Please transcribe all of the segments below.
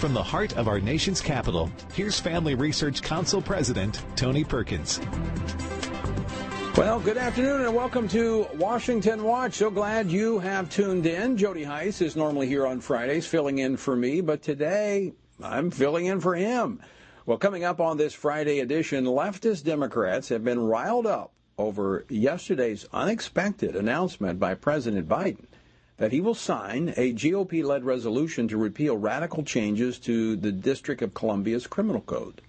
From the heart of our nation's capital, here's Family Research Council President Tony Perkins. Well, good afternoon and welcome to Washington Watch. So glad you have tuned in. Jody Hice is normally here on Fridays filling in for me, but today I'm filling in for him. Well, coming up on this Friday edition, leftist Democrats have been riled up over yesterday's unexpected announcement by President Biden that he will sign a GOP led resolution to repeal radical changes to the District of Columbia's criminal code.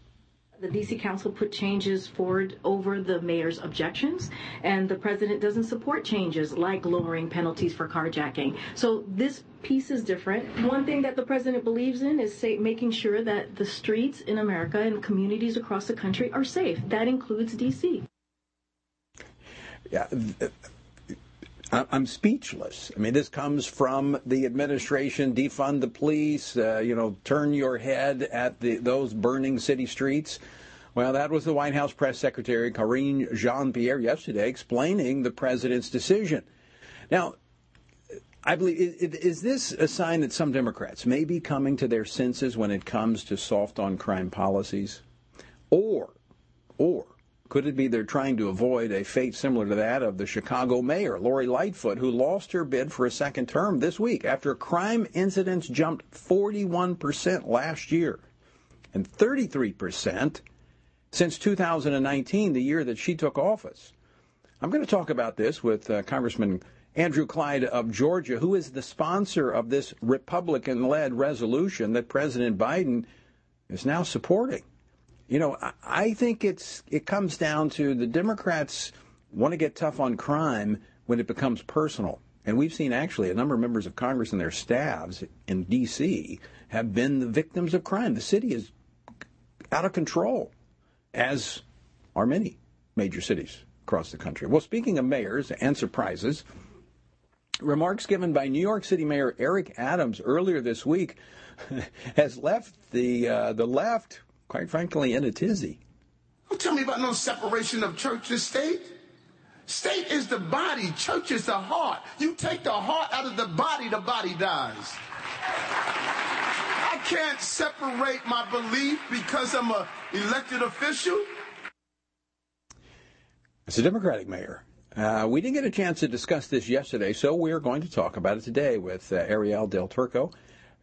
The DC Council put changes forward over the mayor's objections, and the president doesn't support changes like lowering penalties for carjacking. So this piece is different. One thing that the president believes in is say, making sure that the streets in America and communities across the country are safe. That includes DC. Yeah, I'm speechless. I mean, this comes from the administration: defund the police, uh, you know, turn your head at the, those burning city streets. Well, that was the White House press secretary Karine Jean-Pierre yesterday explaining the president's decision. Now, I believe is this a sign that some Democrats may be coming to their senses when it comes to soft on crime policies, or, or could it be they're trying to avoid a fate similar to that of the Chicago mayor, Lori Lightfoot, who lost her bid for a second term this week after crime incidents jumped 41% last year and 33% since 2019, the year that she took office? I'm going to talk about this with uh, Congressman Andrew Clyde of Georgia, who is the sponsor of this Republican led resolution that President Biden is now supporting you know, I think it's it comes down to the Democrats want to get tough on crime when it becomes personal. And we've seen actually a number of members of Congress and their staffs in D.C. have been the victims of crime. The city is out of control, as are many major cities across the country. Well, speaking of mayors and surprises, remarks given by New York City Mayor Eric Adams earlier this week has left the uh, the left quite frankly, in a tizzy. Don't tell me about no separation of church and state. State is the body, church is the heart. You take the heart out of the body, the body dies. I can't separate my belief because I'm an elected official. It's a Democratic mayor. Uh, we didn't get a chance to discuss this yesterday, so we're going to talk about it today with uh, Ariel Del Turco.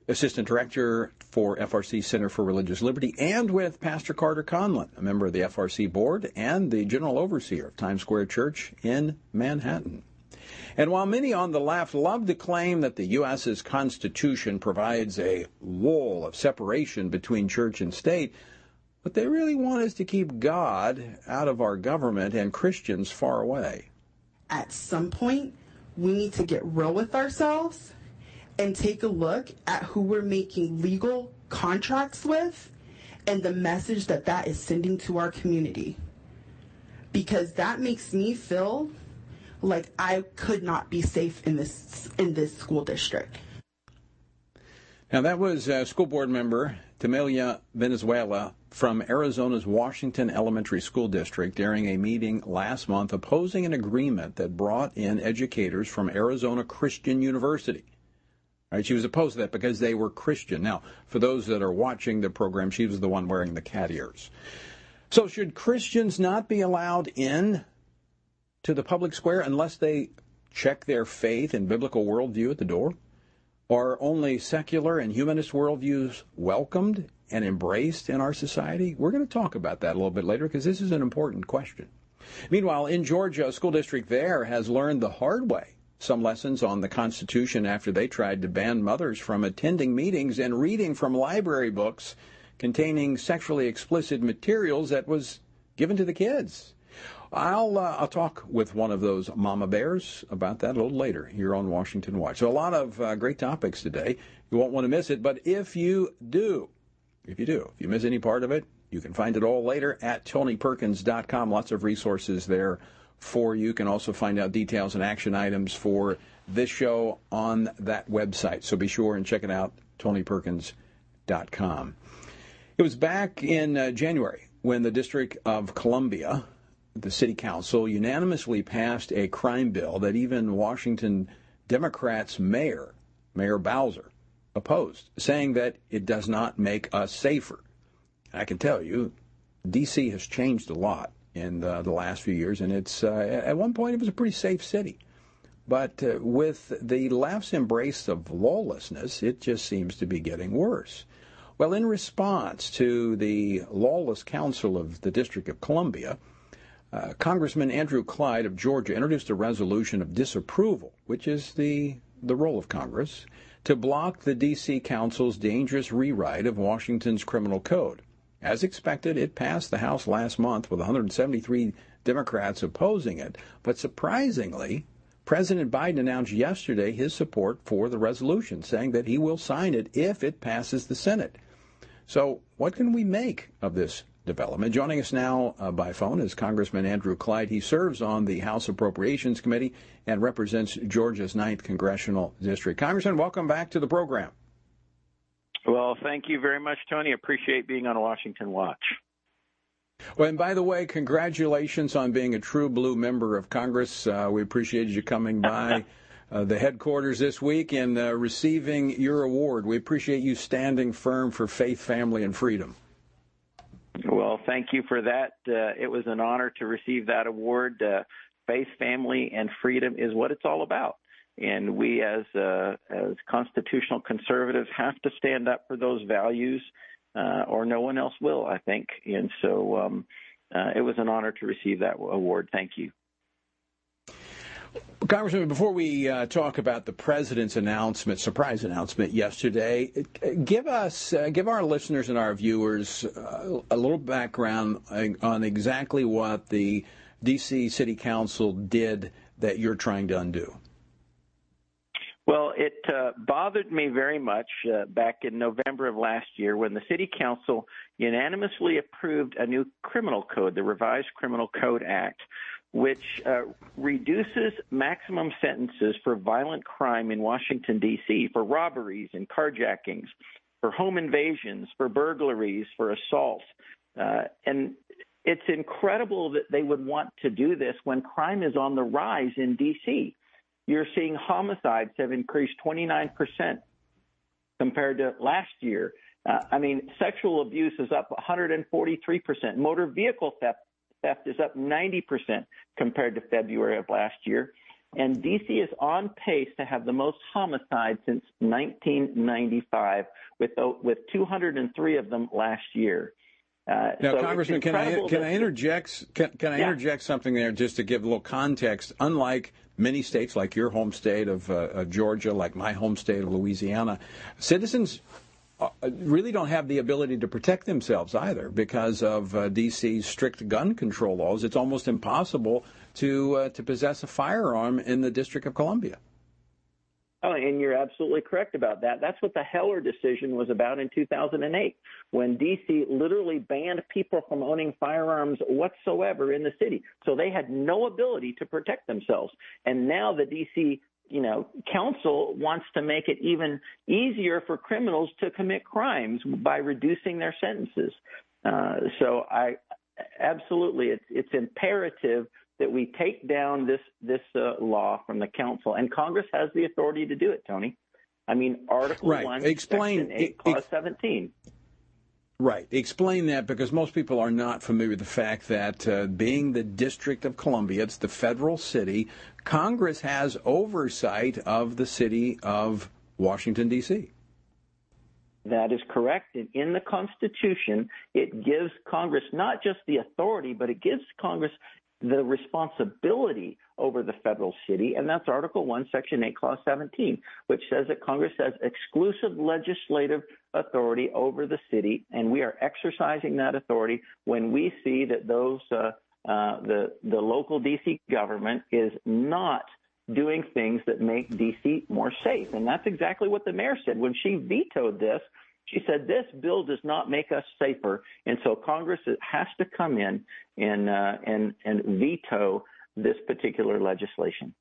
Assistant Director for FRC Center for Religious Liberty, and with Pastor Carter Conlon, a member of the FRC Board and the General Overseer of Times Square Church in Manhattan. And while many on the left love to claim that the U.S.'s Constitution provides a wall of separation between church and state, what they really want is to keep God out of our government and Christians far away. At some point, we need to get real with ourselves and take a look at who we're making legal contracts with and the message that that is sending to our community. Because that makes me feel like I could not be safe in this in this school district. Now that was a school board member Tamelia Valenzuela from Arizona's Washington Elementary School District during a meeting last month opposing an agreement that brought in educators from Arizona Christian University. Right? She was opposed to that because they were Christian. Now, for those that are watching the program, she was the one wearing the cat ears. So, should Christians not be allowed in to the public square unless they check their faith and biblical worldview at the door? Are only secular and humanist worldviews welcomed and embraced in our society? We're going to talk about that a little bit later because this is an important question. Meanwhile, in Georgia, a school district there has learned the hard way some lessons on the Constitution after they tried to ban mothers from attending meetings and reading from library books containing sexually explicit materials that was given to the kids. I'll uh, I'll talk with one of those mama bears about that a little later here on Washington Watch. So a lot of uh, great topics today. You won't want to miss it. But if you do, if you do, if you miss any part of it, you can find it all later at TonyPerkins.com. Lots of resources there for you. Can also find out details and action items for this show on that website. So be sure and check it out, tonyperkins.com. It was back in uh, January when the District of Columbia the city council unanimously passed a crime bill that even Washington Democrats mayor, Mayor Bowser, opposed, saying that it does not make us safer. I can tell you, D.C. has changed a lot in the, the last few years, and it's uh, at one point it was a pretty safe city. But uh, with the left's embrace of lawlessness, it just seems to be getting worse. Well, in response to the lawless council of the District of Columbia, uh, Congressman Andrew Clyde of Georgia introduced a resolution of disapproval, which is the, the role of Congress, to block the D.C. Council's dangerous rewrite of Washington's criminal code. As expected, it passed the House last month with 173 Democrats opposing it. But surprisingly, President Biden announced yesterday his support for the resolution, saying that he will sign it if it passes the Senate. So, what can we make of this development? Joining us now uh, by phone is Congressman Andrew Clyde. He serves on the House Appropriations Committee and represents Georgia's 9th Congressional District. Congressman, welcome back to the program. Well, thank you very much, Tony. Appreciate being on Washington Watch. Well, and by the way, congratulations on being a true blue member of Congress. Uh, we appreciate you coming by uh, the headquarters this week and uh, receiving your award. We appreciate you standing firm for faith, family, and freedom. Well, thank you for that. Uh, it was an honor to receive that award. Uh, faith, family, and freedom is what it's all about and we as uh, as constitutional conservatives have to stand up for those values, uh, or no one else will. I think, and so um, uh, it was an honor to receive that award. Thank you. Congressman, before we uh, talk about the president's announcement, surprise announcement yesterday, give us, uh, give our listeners and our viewers uh, a little background on exactly what the D.C. City Council did that you're trying to undo. Well, it uh, bothered me very much uh, back in November of last year when the City Council unanimously approved a new criminal code, the Revised Criminal Code Act, which uh, reduces maximum sentences for violent crime in Washington, D.C., for robberies and carjackings, for home invasions, for burglaries, for assaults. Uh, and it's incredible that they would want to do this when crime is on the rise in D.C you're seeing homicides have increased 29% compared to last year. Uh, I mean, sexual abuse is up 143%. Motor vehicle theft, theft is up 90% compared to February of last year. And DC is on pace to have the most homicides since 1995, with with 203 of them last year. Uh, now, so Congressman, can I can I interject can, can I yeah. interject something there just to give a little context? Unlike many states like your home state of, uh, of Georgia, like my home state of Louisiana, citizens uh, really don't have the ability to protect themselves either because of uh, DC's strict gun control laws. It's almost impossible to uh, to possess a firearm in the District of Columbia. Oh, and you're absolutely correct about that. That's what the Heller decision was about in 2008, when D.C. literally banned people from owning firearms whatsoever in the city. So they had no ability to protect themselves. And now the D.C. You know, council wants to make it even easier for criminals to commit crimes by reducing their sentences. Uh, so I absolutely, it's it's imperative that we take down this this uh, law from the council, and Congress has the authority to do it. Tony, I mean, Article right. One, Explain, Section Eight, Clause ex- Seventeen. Right. Explain that because most people are not familiar with the fact that uh, being the District of Columbia, it's the federal city, Congress has oversight of the city of Washington, D.C. That is correct. And in the Constitution, it gives Congress not just the authority, but it gives Congress the responsibility over the federal city, and that's Article 1, Section 8, Clause 17, which says that Congress has exclusive legislative authority over the city, and we are exercising that authority when we see that those uh, uh, the the local DC government is not doing things that make DC more safe, and that's exactly what the mayor said when she vetoed this she said, This bill does not make us safer. And so Congress has to come in and, uh, and, and veto this particular legislation.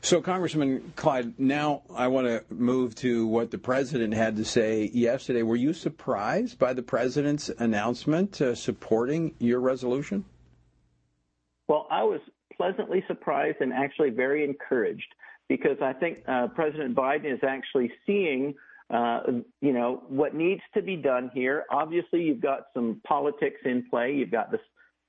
So, Congressman Clyde, now I want to move to what the president had to say yesterday. Were you surprised by the president's announcement uh, supporting your resolution? Well, I was pleasantly surprised and actually very encouraged because I think uh, President Biden is actually seeing, uh, you know, what needs to be done here. Obviously, you've got some politics in play. You've got this,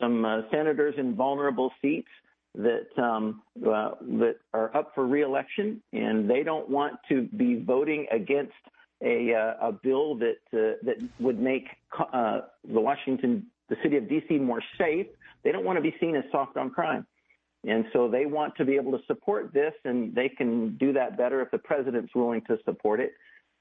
some uh, senators in vulnerable seats that um, uh, that are up for reelection, and they don't want to be voting against a, uh, a bill that uh, that would make uh, the Washington, the city of D.C. more safe. They don't want to be seen as soft on crime, and so they want to be able to support this, and they can do that better if the president's willing to support it.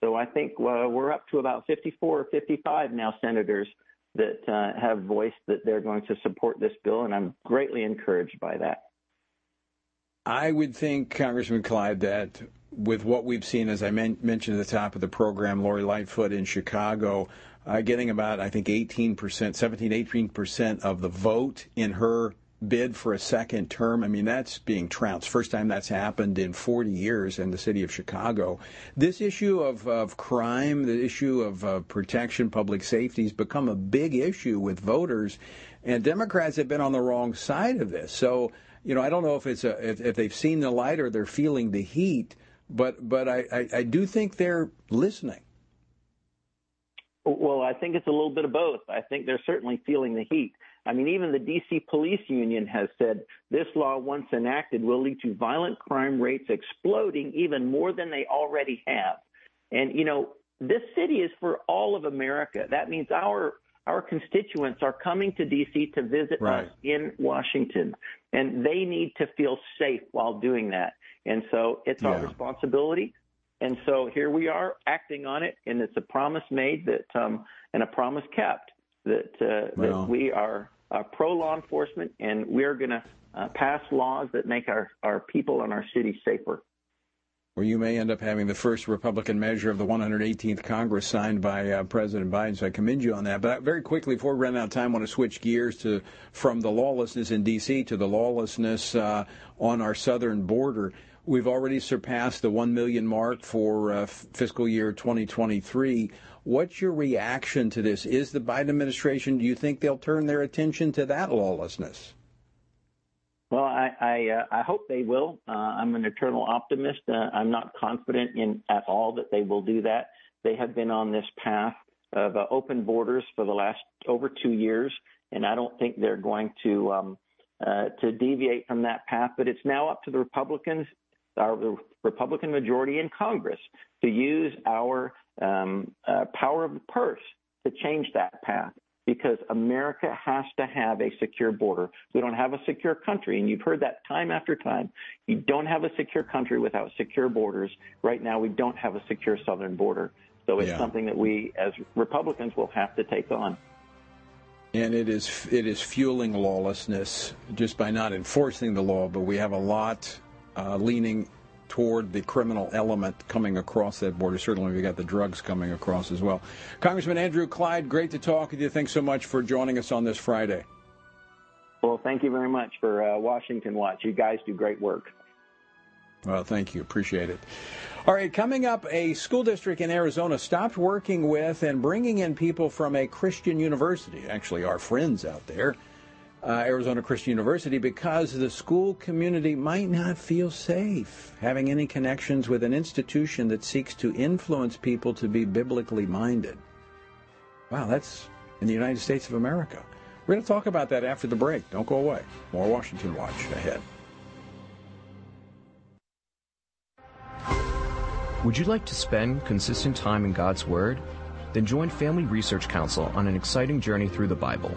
So I think uh, we're up to about 54 or 55 now senators that uh, have voiced that they're going to support this bill, and I'm greatly encouraged by that. I would think, Congressman Clyde, that with what we've seen, as I men- mentioned at the top of the program, Lori Lightfoot in Chicago, uh, getting about, I think, 18%, 17, 18% of the vote in her bid for a second term. I mean, that's being trounced. First time that's happened in 40 years in the city of Chicago. This issue of, of crime, the issue of uh, protection, public safety has become a big issue with voters, and Democrats have been on the wrong side of this. So, you know, I don't know if it's a if, if they've seen the light or they're feeling the heat, but but I, I, I do think they're listening. Well, I think it's a little bit of both. I think they're certainly feeling the heat. I mean, even the D.C. Police Union has said this law, once enacted, will lead to violent crime rates exploding even more than they already have. And, you know, this city is for all of America. That means our our constituents are coming to D.C. to visit right. us in Washington, and they need to feel safe while doing that. And so it's yeah. our responsibility. And so here we are acting on it, and it's a promise made that um, and a promise kept that uh, well. that we are uh, pro law enforcement, and we're going to uh, pass laws that make our our people and our city safer. Or you may end up having the first Republican measure of the 118th Congress signed by uh, President Biden. So I commend you on that. But very quickly, before we run out of time, I want to switch gears to from the lawlessness in D.C. to the lawlessness uh, on our southern border. We've already surpassed the 1 million mark for uh, fiscal year 2023. What's your reaction to this? Is the Biden administration, do you think they'll turn their attention to that lawlessness? Well, I I, uh, I hope they will. Uh, I'm an eternal optimist. Uh, I'm not confident in at all that they will do that. They have been on this path of uh, open borders for the last over two years, and I don't think they're going to um, uh, to deviate from that path. But it's now up to the Republicans, our Republican majority in Congress, to use our um, uh, power of the purse to change that path because America has to have a secure border. We don't have a secure country, and you've heard that time after time. You don't have a secure country without secure borders. Right now, we don't have a secure southern border. So it's yeah. something that we, as Republicans, will have to take on. And it is it is fueling lawlessness just by not enforcing the law. But we have a lot uh, leaning toward the criminal element coming across that border. Certainly, we got the drugs coming across as well. Congressman Andrew Clyde, great to talk with you. Thanks so much for joining us on this Friday. Well, thank you very much for uh, Washington Watch. You guys do great work. Well, thank you. Appreciate it. All right, coming up, a school district in Arizona stopped working with and bringing in people from a Christian university, actually, our friends out there uh, Arizona Christian University because the school community might not feel safe having any connections with an institution that seeks to influence people to be biblically minded. Wow, that's in the United States of America. We're going to talk about that after the break. Don't go away. More Washington Watch ahead. Would you like to spend consistent time in God's Word? Then join Family Research Council on an exciting journey through the Bible.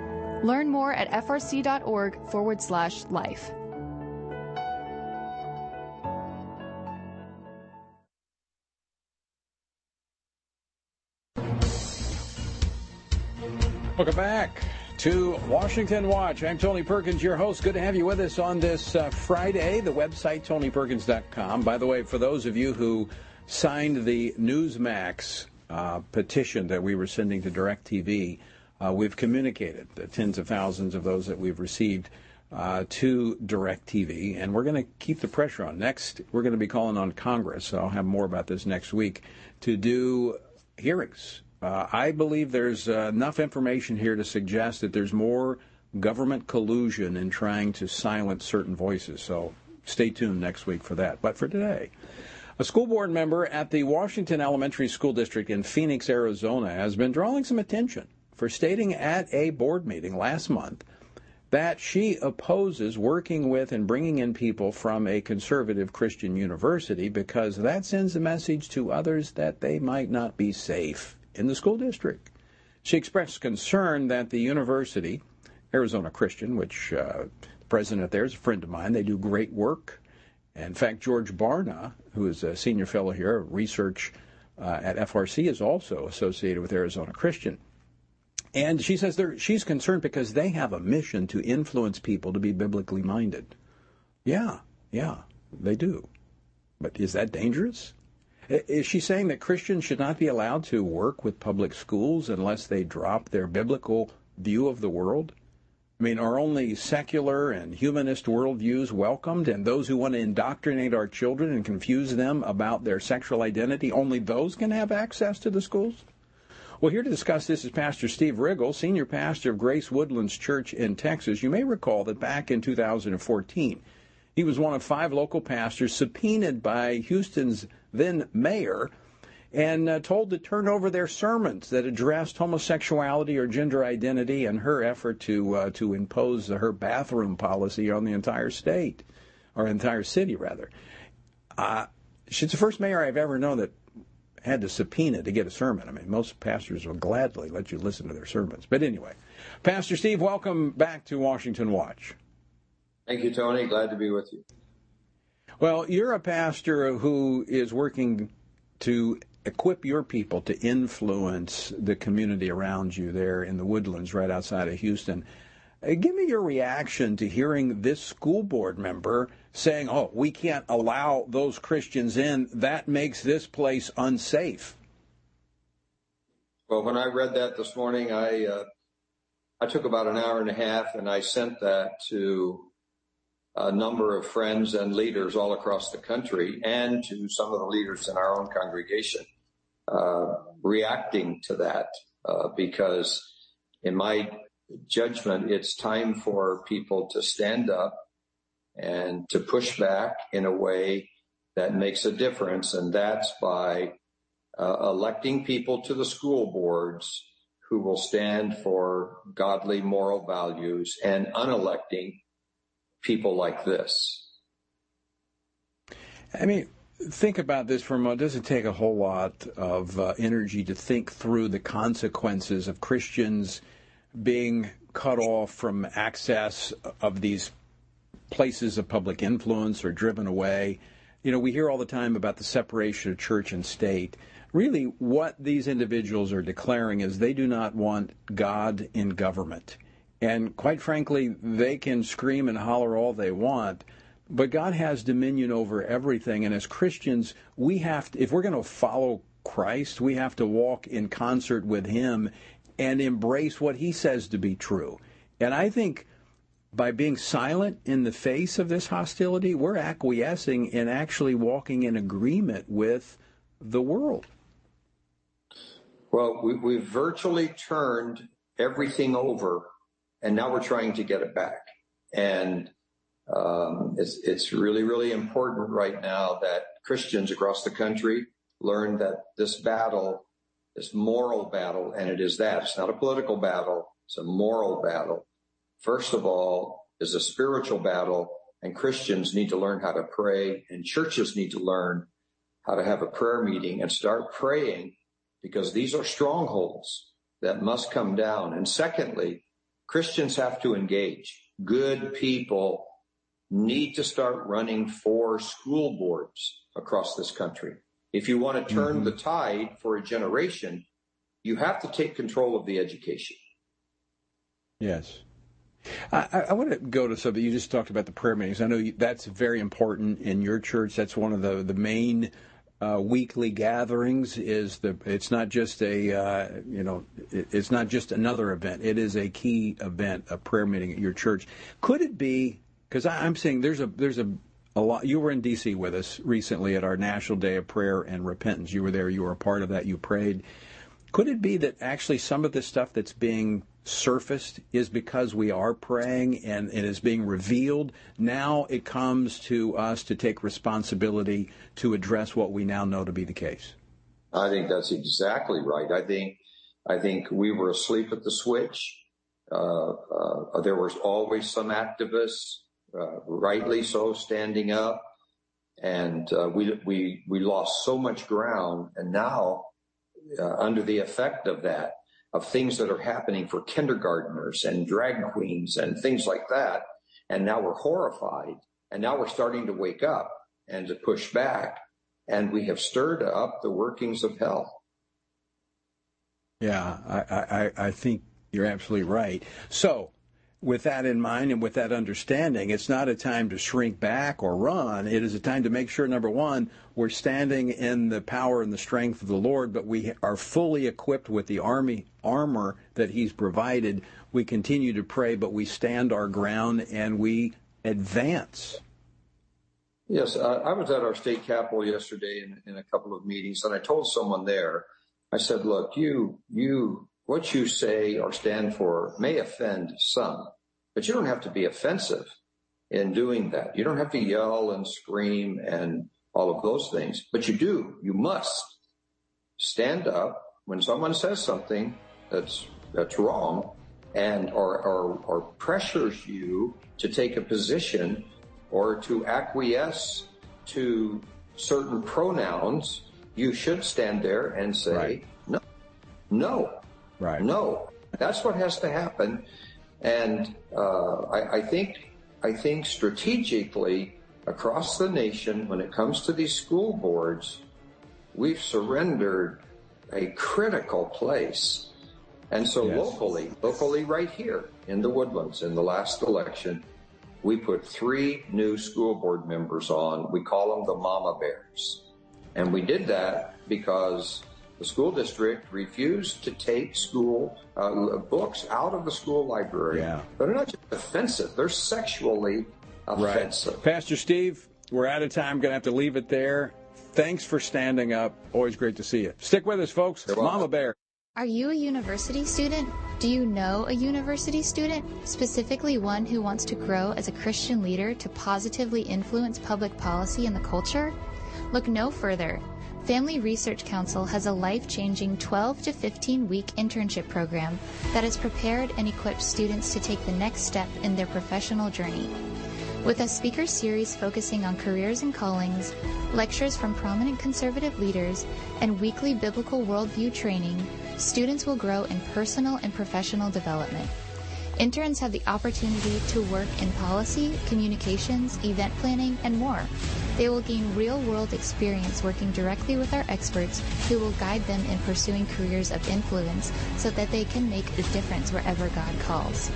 Learn more at frc.org forward slash life. Welcome back to Washington Watch. I'm Tony Perkins, your host. Good to have you with us on this uh, Friday. The website, tonyperkins.com. By the way, for those of you who signed the Newsmax uh, petition that we were sending to DirecTV, uh, we've communicated the tens of thousands of those that we've received uh, to DirecTV, and we're going to keep the pressure on. Next, we're going to be calling on Congress. So I'll have more about this next week to do hearings. Uh, I believe there's uh, enough information here to suggest that there's more government collusion in trying to silence certain voices. So stay tuned next week for that. But for today, a school board member at the Washington Elementary School District in Phoenix, Arizona, has been drawing some attention for stating at a board meeting last month that she opposes working with and bringing in people from a conservative Christian university because that sends a message to others that they might not be safe in the school district. She expressed concern that the university, Arizona Christian, which uh, the president there is a friend of mine, they do great work. In fact, George Barna, who is a senior fellow here, research uh, at FRC, is also associated with Arizona Christian. And she says she's concerned because they have a mission to influence people to be biblically minded. Yeah, yeah, they do. But is that dangerous? Is she saying that Christians should not be allowed to work with public schools unless they drop their biblical view of the world? I mean, are only secular and humanist worldviews welcomed, and those who want to indoctrinate our children and confuse them about their sexual identity, only those can have access to the schools? Well, here to discuss this is Pastor Steve Riggle, senior pastor of Grace Woodlands Church in Texas. You may recall that back in 2014, he was one of five local pastors subpoenaed by Houston's then mayor and uh, told to turn over their sermons that addressed homosexuality or gender identity and her effort to uh, to impose her bathroom policy on the entire state or entire city rather. Uh, she's the first mayor I've ever known that had to subpoena to get a sermon. I mean, most pastors will gladly let you listen to their sermons. But anyway, Pastor Steve, welcome back to Washington Watch. Thank you, Tony. Glad to be with you. Well, you're a pastor who is working to equip your people to influence the community around you there in the woodlands right outside of Houston. Uh, give me your reaction to hearing this school board member saying, oh, we can't allow those Christians in. That makes this place unsafe. Well, when I read that this morning, I, uh, I took about an hour and a half and I sent that to a number of friends and leaders all across the country and to some of the leaders in our own congregation, uh, reacting to that. uh, because in my judgment, it's time for people to stand up and to push back in a way that makes a difference. And that's by uh, electing people to the school boards who will stand for godly moral values and unelecting people like this. I mean, think about this for a moment. It doesn't take a whole lot of uh, energy to think through the consequences of Christians being cut off from access of these places of public influence are driven away. You know, we hear all the time about the separation of church and state. Really, what these individuals are declaring is they do not want God in government. And quite frankly, they can scream and holler all they want, but God has dominion over everything. And as Christians, we have to, if we're going to follow Christ, we have to walk in concert with Him and embrace what He says to be true. And I think by being silent in the face of this hostility, we're acquiescing and actually walking in agreement with the world. Well, we, we've virtually turned everything over, and now we're trying to get it back. And um, it's, it's really, really important right now that Christians across the country learn that this battle, this moral battle, and it is that. It's not a political battle. It's a moral battle first of all, is a spiritual battle, and Christians need to learn how to pray, and churches need to learn how to have a prayer meeting and start praying because these are strongholds that must come down. And secondly, Christians have to engage. Good people need to start running for school boards across this country. If you want to turn mm-hmm. the tide for a generation, you have to take control of the education. Yes. I, I, want to go to something you just talked about the prayer meetings. I know that's very important in your church. That's one of the the main uh, weekly gatherings. Is the it's not just a uh, you know it, it's not just another event. It is a key event, a prayer meeting at your church. Could it be? Because I'm saying there's a there's a a lot. You were in D.C. with us recently at our National Day of Prayer and Repentance. You were there. You were a part of that. You prayed. Could it be that actually some of the stuff that's being surfaced is because we are praying and it is being revealed. Now it comes to us to take responsibility to address what we now know to be the case. I think that's exactly right. I think I think we were asleep at the switch. Uh, uh, there was always some activists, uh, rightly so, standing up, and uh, we we we lost so much ground. And now, uh, under the effect of that, of things that are happening for kindergarteners and drag queens and things like that. And now we're horrified. And now we're starting to wake up and to push back. And we have stirred up the workings of hell. Yeah, I, I, I think you're absolutely right. So, with that in mind and with that understanding, it's not a time to shrink back or run. It is a time to make sure, number one, we're standing in the power and the strength of the Lord, but we are fully equipped with the army armor that He's provided. We continue to pray, but we stand our ground and we advance. Yes, uh, I was at our state capitol yesterday in, in a couple of meetings, and I told someone there, I said, "Look, you you what you say or stand for may offend some, but you don't have to be offensive in doing that. You don't have to yell and scream and all of those things, but you do, you must stand up when someone says something that's, that's wrong and or, or, or pressures you to take a position or to acquiesce to certain pronouns, you should stand there and say, right. no, no, Right. No, that's what has to happen. And uh, I, I think I think strategically across the nation, when it comes to these school boards, we've surrendered a critical place. And so yes. locally, locally right here in the woodlands in the last election, we put three new school board members on. We call them the mama bears. And we did that because the school district refused to take school uh, books out of the school library. Yeah. They're not just offensive, they're sexually offensive. Right. Pastor Steve, we're out of time. Going to have to leave it there. Thanks for standing up. Always great to see you. Stick with us, folks. Mama Bear. Are you a university student? Do you know a university student, specifically one who wants to grow as a Christian leader to positively influence public policy and the culture? Look no further. Family Research Council has a life changing 12 to 15 week internship program that has prepared and equipped students to take the next step in their professional journey. With a speaker series focusing on careers and callings, lectures from prominent conservative leaders, and weekly biblical worldview training, students will grow in personal and professional development. Interns have the opportunity to work in policy, communications, event planning, and more. They will gain real world experience working directly with our experts who will guide them in pursuing careers of influence so that they can make a difference wherever God calls.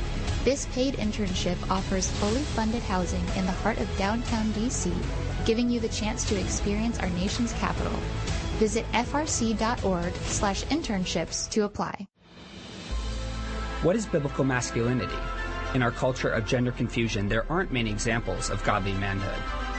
This paid internship offers fully funded housing in the heart of downtown DC, giving you the chance to experience our nation's capital. Visit frc.org slash internships to apply. What is biblical masculinity? In our culture of gender confusion, there aren't many examples of godly manhood.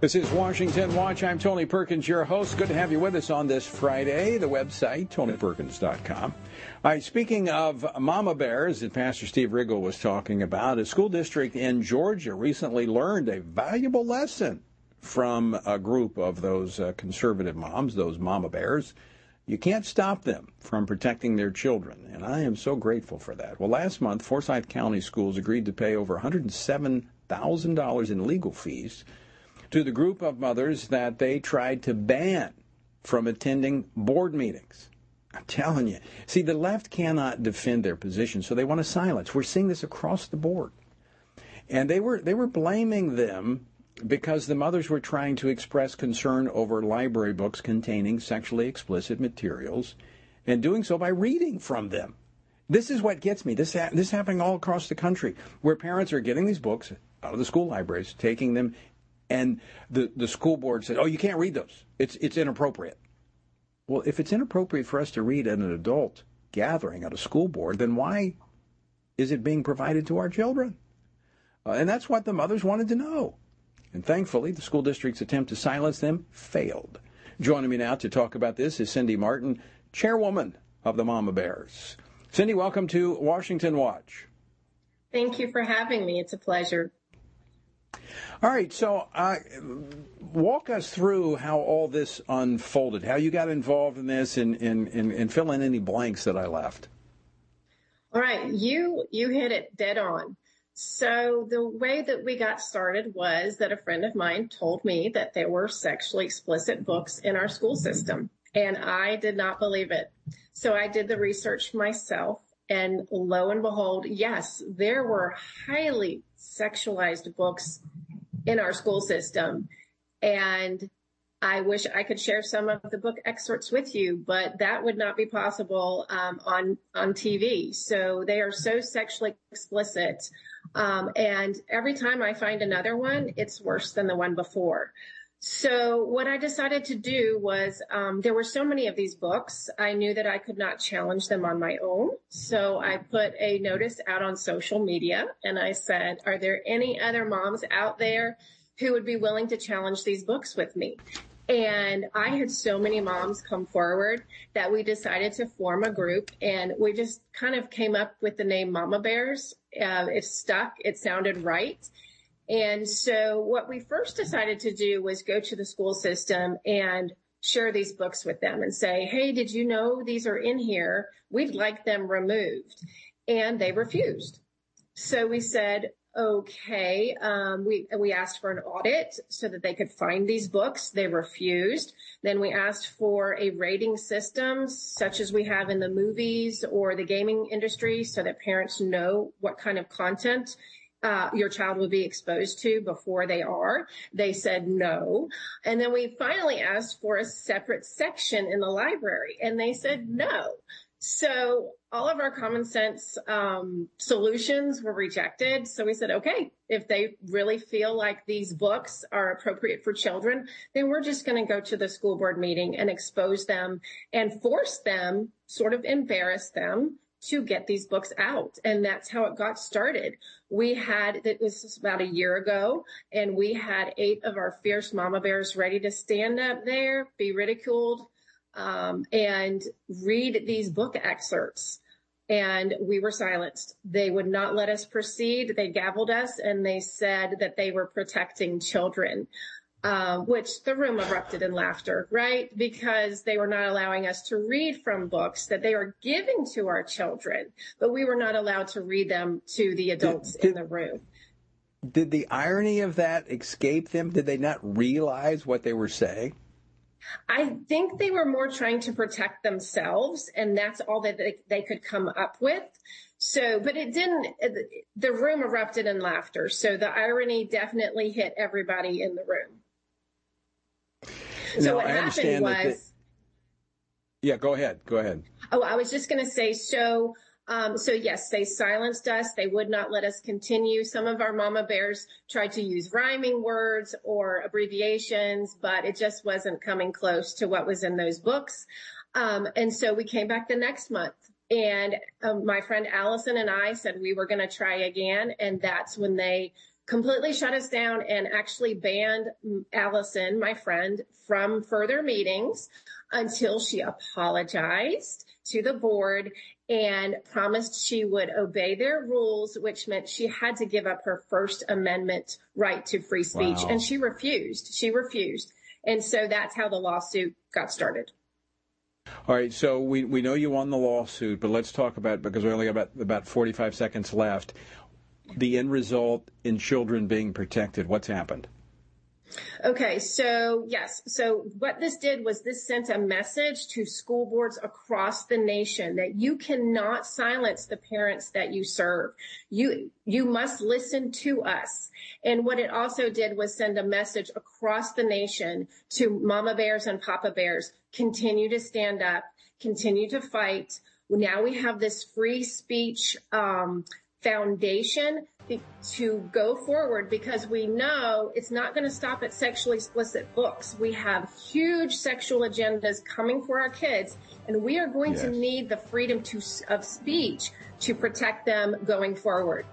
This is Washington Watch. I'm Tony Perkins, your host. Good to have you with us on this Friday. The website, tonyperkins.com. All right, speaking of mama bears that Pastor Steve Riggle was talking about, a school district in Georgia recently learned a valuable lesson from a group of those uh, conservative moms, those mama bears. You can't stop them from protecting their children, and I am so grateful for that. Well, last month, Forsyth County Schools agreed to pay over $107,000 in legal fees to the group of mothers that they tried to ban from attending board meetings. I'm telling you. See, the left cannot defend their position, so they want to silence. We're seeing this across the board. And they were they were blaming them because the mothers were trying to express concern over library books containing sexually explicit materials and doing so by reading from them. This is what gets me. This this is happening all across the country where parents are getting these books out of the school libraries, taking them and the, the school board said, oh, you can't read those. It's, it's inappropriate. Well, if it's inappropriate for us to read at an adult gathering at a school board, then why is it being provided to our children? Uh, and that's what the mothers wanted to know. And thankfully, the school district's attempt to silence them failed. Joining me now to talk about this is Cindy Martin, chairwoman of the Mama Bears. Cindy, welcome to Washington Watch. Thank you for having me. It's a pleasure. All right, so uh, walk us through how all this unfolded, how you got involved in this, and, and, and, and fill in any blanks that I left. All right, you you hit it dead on. So the way that we got started was that a friend of mine told me that there were sexually explicit books in our school system, and I did not believe it. So I did the research myself, and lo and behold, yes, there were highly sexualized books in our school system. And I wish I could share some of the book excerpts with you, but that would not be possible um, on on TV. So they are so sexually explicit, um, and every time I find another one, it's worse than the one before. So what I decided to do was um, there were so many of these books, I knew that I could not challenge them on my own. So I put a notice out on social media and I said, are there any other moms out there who would be willing to challenge these books with me? And I had so many moms come forward that we decided to form a group and we just kind of came up with the name Mama Bears. Uh, it stuck. It sounded right. And so what we first decided to do was go to the school system and share these books with them and say, Hey, did you know these are in here? We'd like them removed. And they refused. So we said, okay, um, we we asked for an audit so that they could find these books. They refused. Then we asked for a rating system such as we have in the movies or the gaming industry, so that parents know what kind of content uh, your child will be exposed to before they are. They said no. And then we finally asked for a separate section in the library and they said no. So all of our common sense um, solutions were rejected. So we said, okay, if they really feel like these books are appropriate for children, then we're just going to go to the school board meeting and expose them and force them, sort of embarrass them to get these books out. And that's how it got started. We had, it was about a year ago, and we had eight of our fierce mama bears ready to stand up there, be ridiculed, um, and read these book excerpts. And we were silenced. They would not let us proceed. They gavelled us and they said that they were protecting children. Uh, which the room erupted in laughter, right? Because they were not allowing us to read from books that they were giving to our children, but we were not allowed to read them to the adults did, in the room. Did the irony of that escape them? Did they not realize what they were saying? I think they were more trying to protect themselves, and that's all that they, they could come up with. So, but it didn't, the room erupted in laughter. So the irony definitely hit everybody in the room. So what I happened was. The, yeah, go ahead. Go ahead. Oh, I was just going to say, so um, so yes, they silenced us. They would not let us continue. Some of our mama bears tried to use rhyming words or abbreviations, but it just wasn't coming close to what was in those books. Um, and so we came back the next month and um, my friend Allison and I said we were going to try again. And that's when they completely shut us down and actually banned Allison, my friend, from further meetings until she apologized to the board and promised she would obey their rules, which meant she had to give up her First Amendment right to free speech. Wow. And she refused. She refused. And so that's how the lawsuit got started. All right, so we, we know you won the lawsuit, but let's talk about because we only got about about 45 seconds left. The end result in children being protected. What's happened? Okay, so yes, so what this did was this sent a message to school boards across the nation that you cannot silence the parents that you serve. You you must listen to us. And what it also did was send a message across the nation to mama bears and papa bears. Continue to stand up, continue to fight. Now we have this free speech um, foundation to go forward because we know it's not going to stop at sexually explicit books. We have huge sexual agendas coming for our kids, and we are going yes. to need the freedom to, of speech to protect them going forward.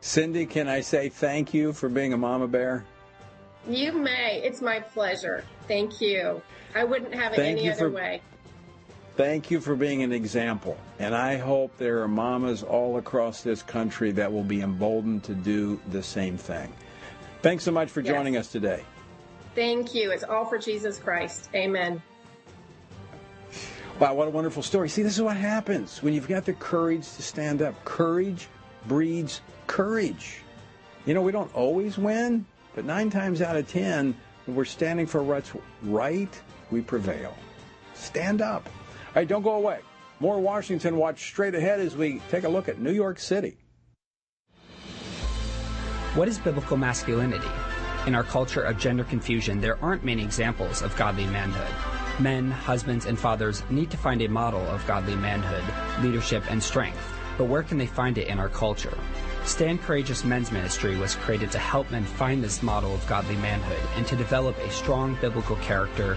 Cindy, can I say thank you for being a mama bear? You may. It's my pleasure. Thank you. I wouldn't have it thank any other for- way. Thank you for being an example. And I hope there are mamas all across this country that will be emboldened to do the same thing. Thanks so much for yes. joining us today. Thank you. It's all for Jesus Christ. Amen. Wow, what a wonderful story. See, this is what happens when you've got the courage to stand up. Courage breeds courage. You know, we don't always win, but nine times out of ten, when we're standing for what's right, we prevail. Stand up. Right, don't go away. More Washington Watch straight ahead as we take a look at New York City. What is biblical masculinity? In our culture of gender confusion, there aren't many examples of godly manhood. Men, husbands, and fathers need to find a model of godly manhood, leadership, and strength. But where can they find it in our culture? Stand Courageous Men's Ministry was created to help men find this model of godly manhood and to develop a strong biblical character,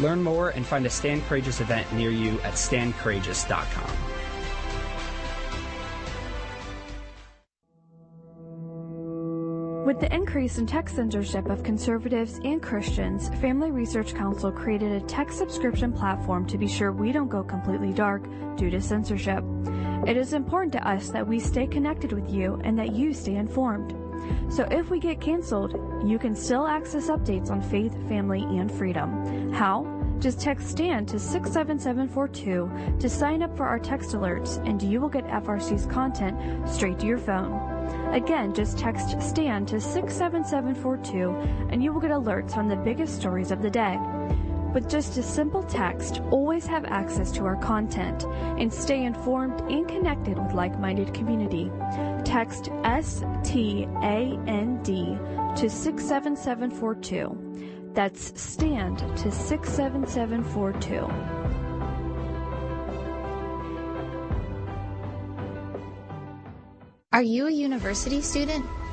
Learn more and find a Stand Courageous event near you at standcourageous.com. With the increase in tech censorship of conservatives and Christians, Family Research Council created a tech subscription platform to be sure we don't go completely dark due to censorship. It is important to us that we stay connected with you and that you stay informed. So if we get canceled, you can still access updates on faith, family, and freedom. How? Just text STAND to 67742 to sign up for our text alerts, and you will get FRC's content straight to your phone. Again, just text STAND to 67742 and you will get alerts on the biggest stories of the day. With just a simple text, always have access to our content and stay informed and connected with like-minded community. Text S-T-A-N-D to 67742. That's STAND to 67742. Are you a university student?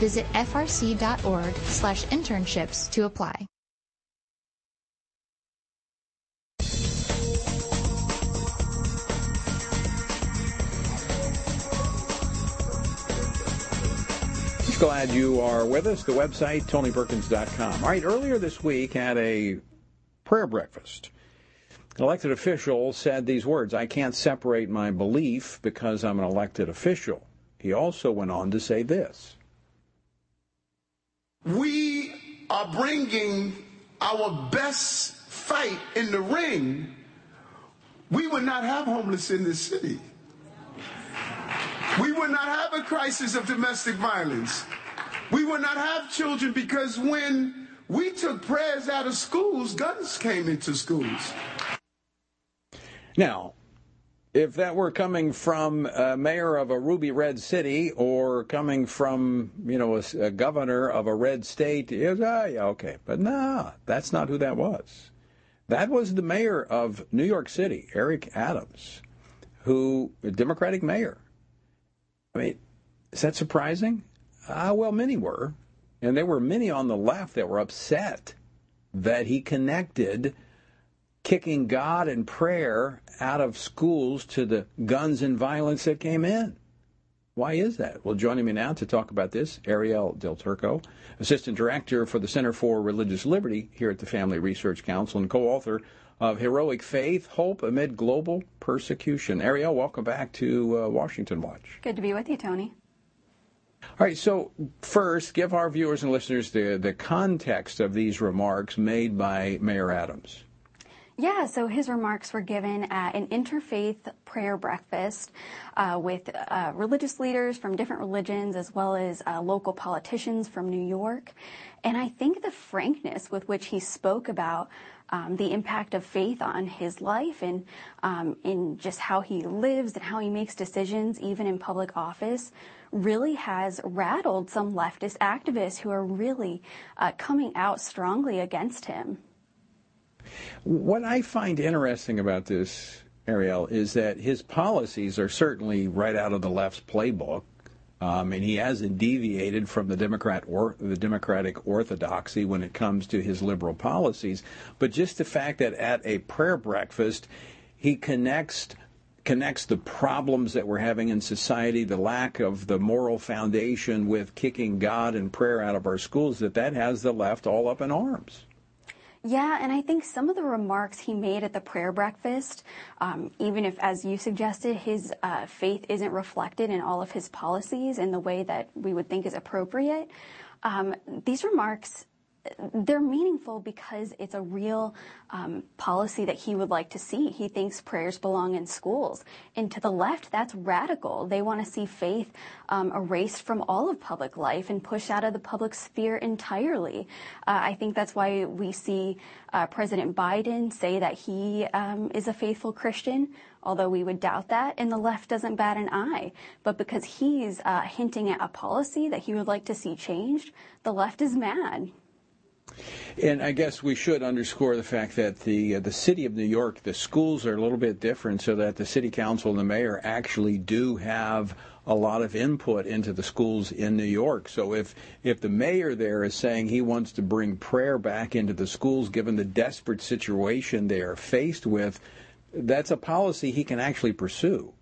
Visit frc.org slash internships to apply. Glad you are with us. The website, tonyperkins.com. All right, earlier this week at a prayer breakfast, an elected official said these words I can't separate my belief because I'm an elected official. He also went on to say this we are bringing our best fight in the ring, we would not have homeless in this city. We would not have a crisis of domestic violence. We would not have children because when we took prayers out of schools, guns came into schools. Now, if that were coming from a mayor of a ruby red city or coming from, you know, a, a governor of a red state, is ah, yeah, okay. But no, that's not who that was. That was the mayor of New York City, Eric Adams, who, a Democratic mayor. I mean, is that surprising? Ah, well, many were. And there were many on the left that were upset that he connected kicking God and prayer out of schools to the guns and violence that came in. Why is that? Well, joining me now to talk about this, Arielle Del Turco, Assistant Director for the Center for Religious Liberty here at the Family Research Council and co-author of Heroic Faith, Hope Amid Global Persecution. Arielle, welcome back to uh, Washington Watch. Good to be with you, Tony. All right, so first, give our viewers and listeners the, the context of these remarks made by Mayor Adams. Yeah, so his remarks were given at an interfaith prayer breakfast uh, with uh, religious leaders from different religions as well as uh, local politicians from New York. And I think the frankness with which he spoke about um, the impact of faith on his life and um, in just how he lives and how he makes decisions, even in public office, really has rattled some leftist activists who are really uh, coming out strongly against him. What I find interesting about this, Arielle, is that his policies are certainly right out of the left's playbook. Um, and he hasn't deviated from the Democrat or the Democratic orthodoxy when it comes to his liberal policies. But just the fact that at a prayer breakfast, he connects connects the problems that we're having in society, the lack of the moral foundation with kicking God and prayer out of our schools, that that has the left all up in arms. Yeah, and I think some of the remarks he made at the prayer breakfast, um, even if, as you suggested, his uh, faith isn't reflected in all of his policies in the way that we would think is appropriate, um, these remarks they're meaningful because it's a real um, policy that he would like to see. He thinks prayers belong in schools. And to the left, that's radical. They want to see faith um, erased from all of public life and pushed out of the public sphere entirely. Uh, I think that's why we see uh, President Biden say that he um, is a faithful Christian, although we would doubt that, and the left doesn't bat an eye. But because he's uh, hinting at a policy that he would like to see changed, the left is mad. And I guess we should underscore the fact that the uh, the city of New York, the schools are a little bit different, so that the city council and the mayor actually do have a lot of input into the schools in New York. So if if the mayor there is saying he wants to bring prayer back into the schools, given the desperate situation they are faced with, that's a policy he can actually pursue.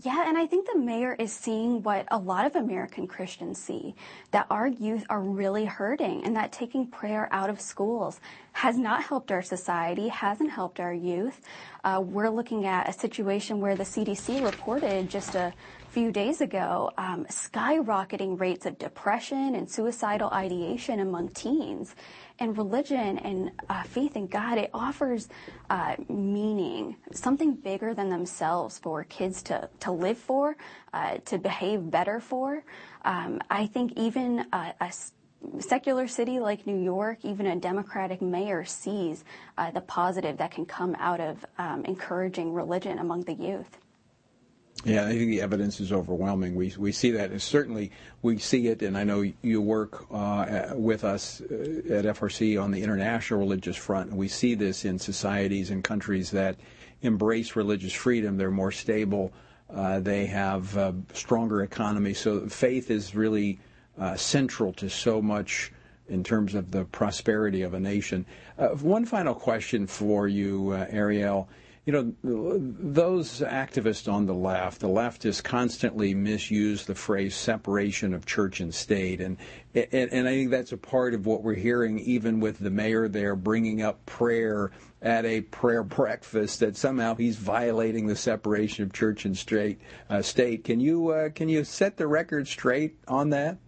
Yeah, and I think the mayor is seeing what a lot of American Christians see that our youth are really hurting, and that taking prayer out of schools has not helped our society, hasn't helped our youth. Uh, we're looking at a situation where the CDC reported just a few days ago um, skyrocketing rates of depression and suicidal ideation among teens and religion and uh, faith in God, it offers uh, meaning, something bigger than themselves for kids to, to live for, uh, to behave better for. Um, I think even a, a secular city like New York, even a Democratic mayor sees uh, the positive that can come out of um, encouraging religion among the youth. Yeah, I think the evidence is overwhelming. We we see that, and certainly we see it. And I know you work uh, with us uh, at FRC on the international religious front, and we see this in societies and countries that embrace religious freedom. They're more stable. Uh, they have a stronger economy. So faith is really uh, central to so much in terms of the prosperity of a nation. Uh, one final question for you, Arielle you know, those activists on the left, the leftists constantly misuse the phrase separation of church and state. And, and, and I think that's a part of what we're hearing, even with the mayor there bringing up prayer at a prayer breakfast, that somehow he's violating the separation of church and state. Uh, state. Can you, uh, can you set the record straight on that?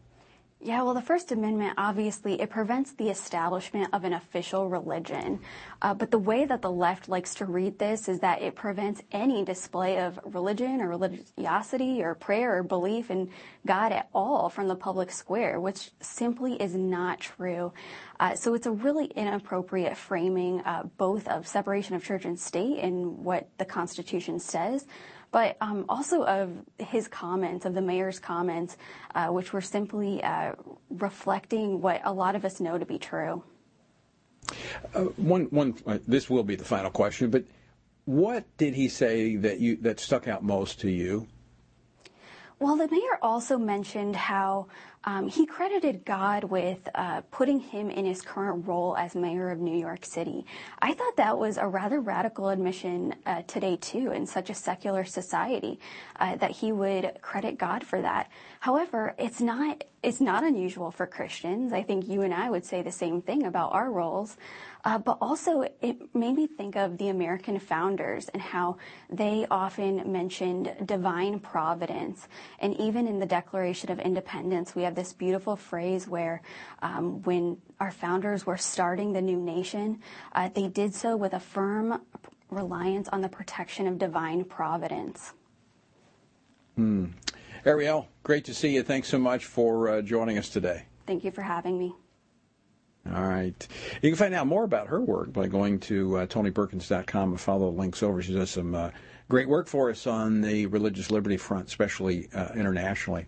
Yeah, well, the First Amendment obviously it prevents the establishment of an official religion, uh, but the way that the left likes to read this is that it prevents any display of religion or religiosity or prayer or belief in God at all from the public square, which simply is not true. Uh, so it's a really inappropriate framing, uh, both of separation of church and state and what the Constitution says, but um, also of his comments, of the mayor's comments, uh, which were simply uh, reflecting what a lot of us know to be true. Uh, one, one, uh, this will be the final question, but what did he say that you that stuck out most to you? Well, the mayor also mentioned how um, he credited God with uh, putting him in his current role as mayor of New York City. I thought that was a rather radical admission uh, today, too, in such a secular society, uh, that he would credit God for that. However, it's not it's not unusual for Christians. I think you and I would say the same thing about our roles. Uh, but also, it made me think of the American founders and how they often mentioned divine providence. And even in the Declaration of Independence, we have this beautiful phrase where um, when our founders were starting the new nation, uh, they did so with a firm reliance on the protection of divine providence. Hmm. Arielle, great to see you. Thanks so much for uh, joining us today. Thank you for having me. All right. You can find out more about her work by going to uh, tonyperkins.com and follow the links over. She does some uh, great work for us on the religious liberty front, especially uh, internationally.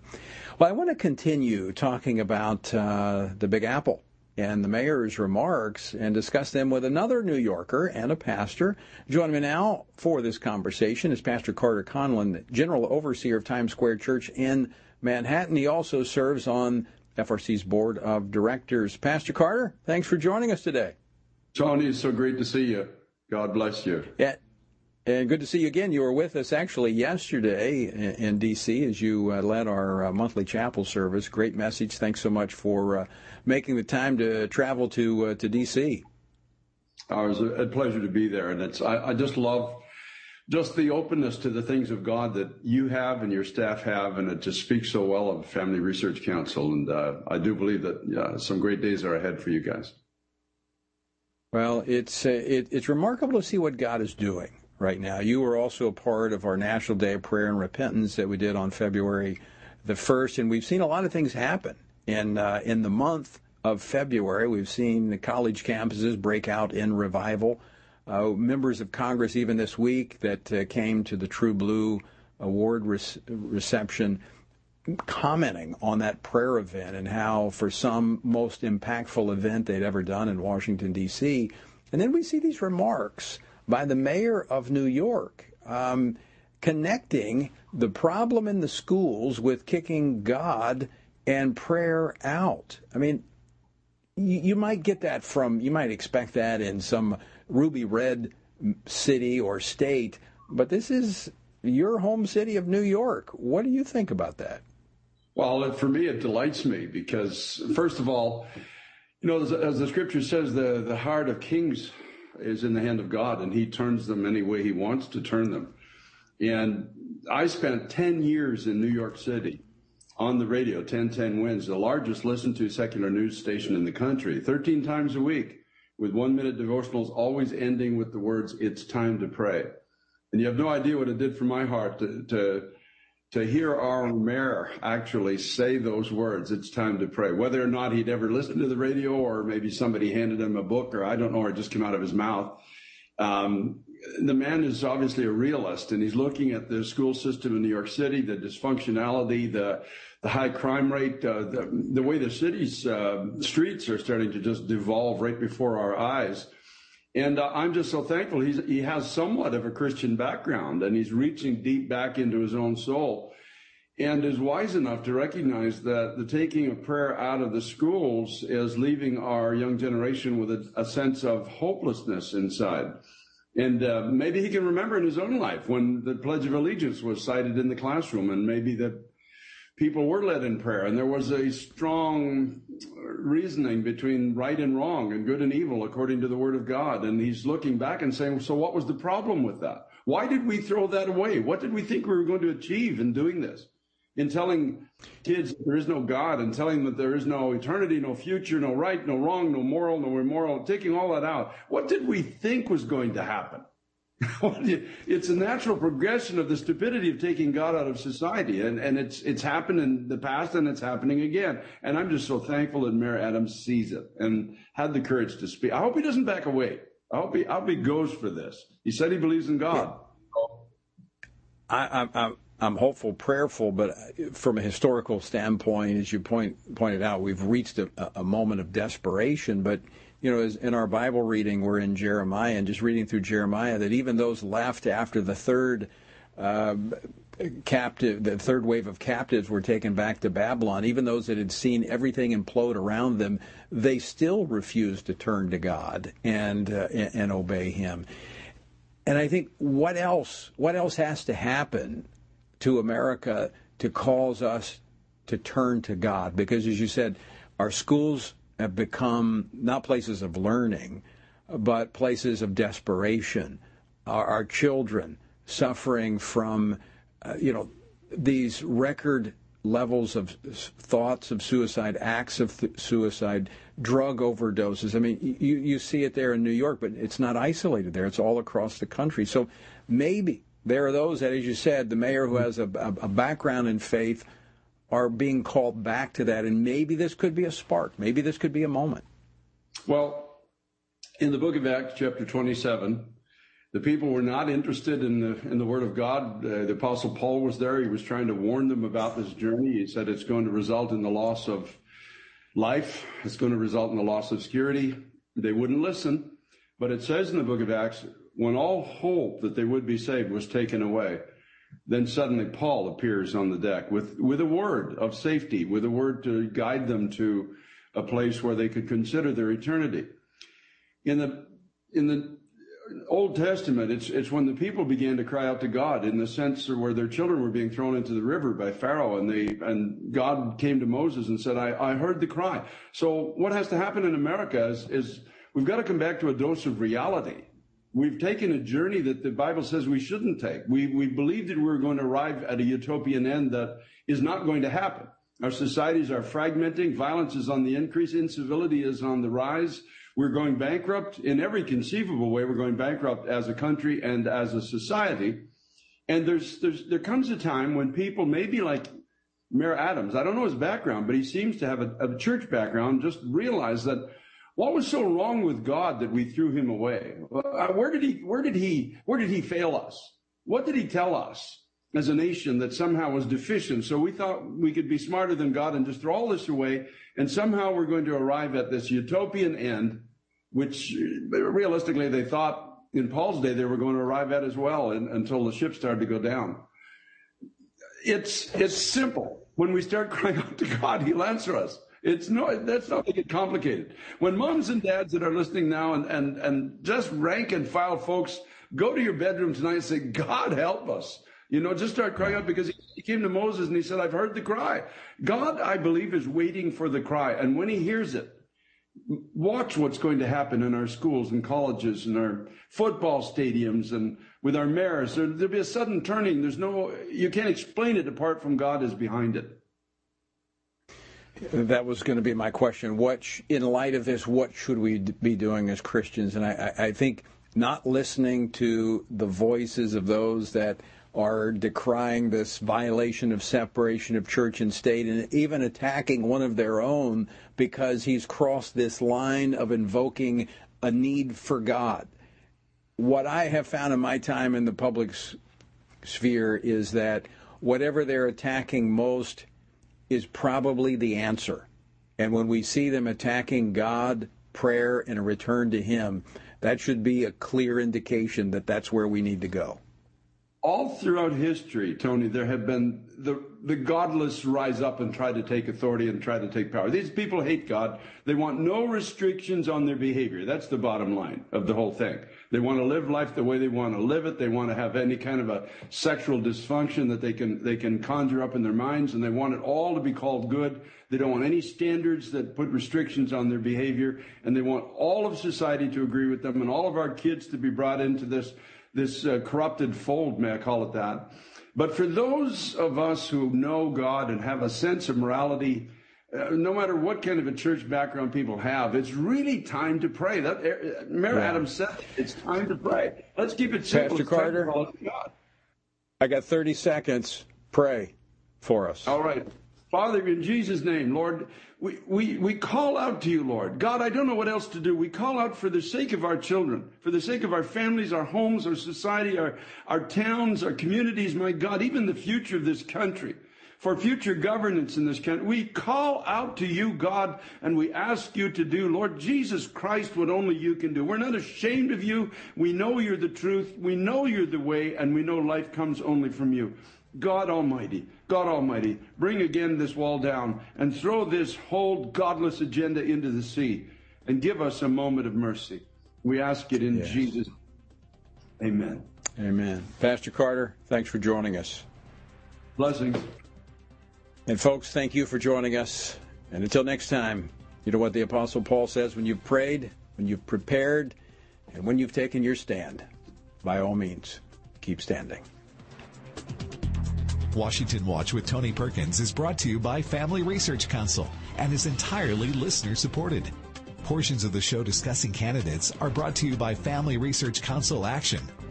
Well, I want to continue talking about uh, the Big Apple and the mayor's remarks and discuss them with another New Yorker and a pastor. Joining me now for this conversation is Pastor Carter Conlon, General Overseer of Times Square Church in Manhattan. He also serves on FRC's board of directors. Pastor Carter, thanks for joining us today. Tony, it's so great to see you. God bless you. Yeah. And good to see you again. You were with us actually yesterday in, D.C. as you uh, led our uh, monthly chapel service. Great message. Thanks so much for uh, making the time to travel to to D.C. Oh, it was a pleasure to be there, and it's I, I just love just the openness to the things of God that you have and your staff have, and it just speaks so well of Family Research Council. And uh, I do believe that yeah, some great days are ahead for you guys. Well, it's uh, it, it's remarkable to see what God is doing right now. You were also a part of our National Day of Prayer and Repentance that we did on February the first, and we've seen a lot of things happen in uh, in the month of February. We've seen the college campuses break out in revival. Uh, members of Congress, even this week, that uh, came to the True Blue Award re- reception, commenting on that prayer event and how, for some, most impactful event they'd ever done in Washington, D.C. And then we see these remarks by the mayor of New York. Um, connecting the problem in the schools with kicking God and prayer out. I mean, you, might get that from, you might expect that in some ruby red city or state, but this is your home city of New York. What do you think about that? Well, for me, it delights me because, first of all, you know, as, as, the scripture says, the, the heart of kings is in the hand of God, and he turns them any way he wants to turn them. And I spent 10 years in New York City on the radio, 1010 Wins, the largest listened to secular news station in the country, 13 times a week, with one minute devotionals always ending with the words, It's time to pray. And you have no idea what it did for my heart to, to, to hear our mayor actually say those words, It's time to pray. Whether or not he'd ever listened to the radio or maybe somebody handed him a book or I don't know, or it just came out of his mouth. Um, the man is obviously a realist and he's looking at the school system in New York City, the dysfunctionality, the the high crime rate, uh, the, the way the city's uh, streets are starting to just devolve right before our eyes. And uh, I'm just so thankful he's, he has somewhat of a Christian background and he's reaching deep back into his own soul and is wise enough to recognize that the taking of prayer out of the schools is leaving our young generation with a, a sense of hopelessness inside. And uh, maybe he can remember in his own life when the Pledge of Allegiance was cited in the classroom, and maybe that people were led in prayer, and there was a strong reasoning between right and wrong and good and evil according to the Word of God. And he's looking back and saying, So, what was the problem with that? Why did we throw that away? What did we think we were going to achieve in doing this? In telling kids there is no God and telling them that there is no eternity, no future, no right, no wrong, no moral, no immoral, taking all that out, what did we think was going to happen? it's a natural progression of the stupidity of taking God out of society. And, and it's, it's happened in the past and it's happening again. And I'm just so thankful that Mayor Adams sees it and had the courage to speak. I hope he doesn't back away. I hope he, I hope he goes for this. He said he believes in God. I, I, I'm hopeful, prayerful, but from a historical standpoint, as you point, pointed out, we've reached a, a moment of desperation. But you know, in our Bible reading, we're in Jeremiah, and just reading through Jeremiah, that even those left after the third uh, captive, the third wave of captives were taken back to Babylon, even those that had seen everything implode around them, they still refused to turn to God and uh, and obey Him. And I think what else? What else has to happen to America to cause us to turn to God. Because as you said, our schools have become not places of learning, but places of desperation. Our, our children suffering from, uh, you know, these record levels of thoughts of suicide, acts of th- suicide, drug overdoses. I mean, you, you see it there in New York, but it's not isolated there. It's all across the country. So maybe there are those that, as you said, the mayor who has a, a, background in faith are being called back to that, and maybe this could be a spark. Maybe this could be a moment. Well, in the book of Acts, chapter 27, the people were not interested in the in the Word of God. Uh, the Apostle Paul was there. He was trying to warn them about this journey. He said it's going to result in the loss of life. It's going to result in the loss of security. They wouldn't listen. But it says in the book of Acts, when all hope that they would be saved was taken away, then suddenly Paul appears on the deck with, with a word of safety, with a word to guide them to a place where they could consider their eternity. In the, in the Old Testament, it's, it's when the people began to cry out to God in the sense of where their children were being thrown into the river by Pharaoh and they, and God came to Moses and said, I, I heard the cry. So what has to happen in America is, is we've got to come back to a dose of reality We've taken a journey that the Bible says we shouldn't take. We, we believed that we were going to arrive at a utopian end that is not going to happen. Our societies are fragmenting. Violence is on the increase. Incivility is on the rise. We're going bankrupt in every conceivable way. We're going bankrupt as a country and as a society. And there's, there's, there comes a time when people, maybe like Mayor Adams, I don't know his background, but he seems to have a, a church background, just realize that what was so wrong with God that we threw him away? Uh, where did he, where did he, where did he fail us? What did he tell us as a nation that somehow was deficient? So we thought we could be smarter than God and just throw all this away. And somehow we're going to arrive at this utopian end, which realistically they thought in Paul's day they were going to arrive at as well and, until the ship started to go down. It's, it's simple. When we start crying out to God, he'll answer us. It's no, that's not make it complicated. When moms and dads that are listening now and, and, and just rank and file folks, go to your bedroom tonight and say, God help us. You know, just start crying out because he came to Moses and he said, I've heard the cry. God, I believe, is waiting for the cry. And when he hears it, watch what's going to happen in our schools and colleges and our football stadiums and with our mayors. There, will be a sudden turning. There's no, you can't explain it apart from God is behind it. That was going to be my question. What, in light of this, what should we be doing as Christians? And I, I think not listening to the voices of those that are decrying this violation of separation of church and state and even attacking one of their own because he's crossed this line of invoking a need for God. What I have found in my time in the public sphere is that whatever they're attacking most is probably the answer. And when we see them attacking God, prayer, and a return to Him, that should be a clear indication that that's where we need to go all throughout history, Tony, there have been the, the godless rise up and try to take authority and try to take power. These people hate God. They want no restrictions on their behavior. That's the bottom line of the whole thing. They want to live life the way they want to live it. They want to have any kind of a sexual dysfunction that they can, they can conjure up in their minds and they want it all to be called good. They don't want any standards that put restrictions on their behavior and they want all of society to agree with them and all of our kids to be brought into this this uh, corrupted fold, may I call it that. But for those of us who know God and have a sense of morality, uh, no matter what kind of a church background people have, it's really time to pray. That uh, Mayor yeah. Adams said it's time to pray. Let's keep it simple. Pastor Carter, I got 30 seconds. Pray for us. All right. Father, in Jesus' name, Lord, we, we, we call out to you, Lord. God, I don't know what else to do. We call out for the sake of our children, for the sake of our families, our homes, our society, our, our towns, our communities, my God, even the future of this country, for future governance in this country. We call out to you, God, and we ask you to do, Lord Jesus Christ, what only you can do. We're not ashamed of you. We know you're the truth. We know you're the way, and we know life comes only from you. God Almighty, God Almighty, bring again this wall down and throw this whole godless agenda into the sea and give us a moment of mercy. We ask it in yes. Jesus. Amen. Amen. Pastor Carter, thanks for joining us. Blessings. And folks, thank you for joining us. And until next time, you know what the Apostle Paul says when you've prayed, when you've prepared, and when you've taken your stand, by all means, keep standing. Washington Watch with Tony Perkins is brought to you by Family Research Council and is entirely listener supported. Portions of the show discussing candidates are brought to you by Family Research Council Action.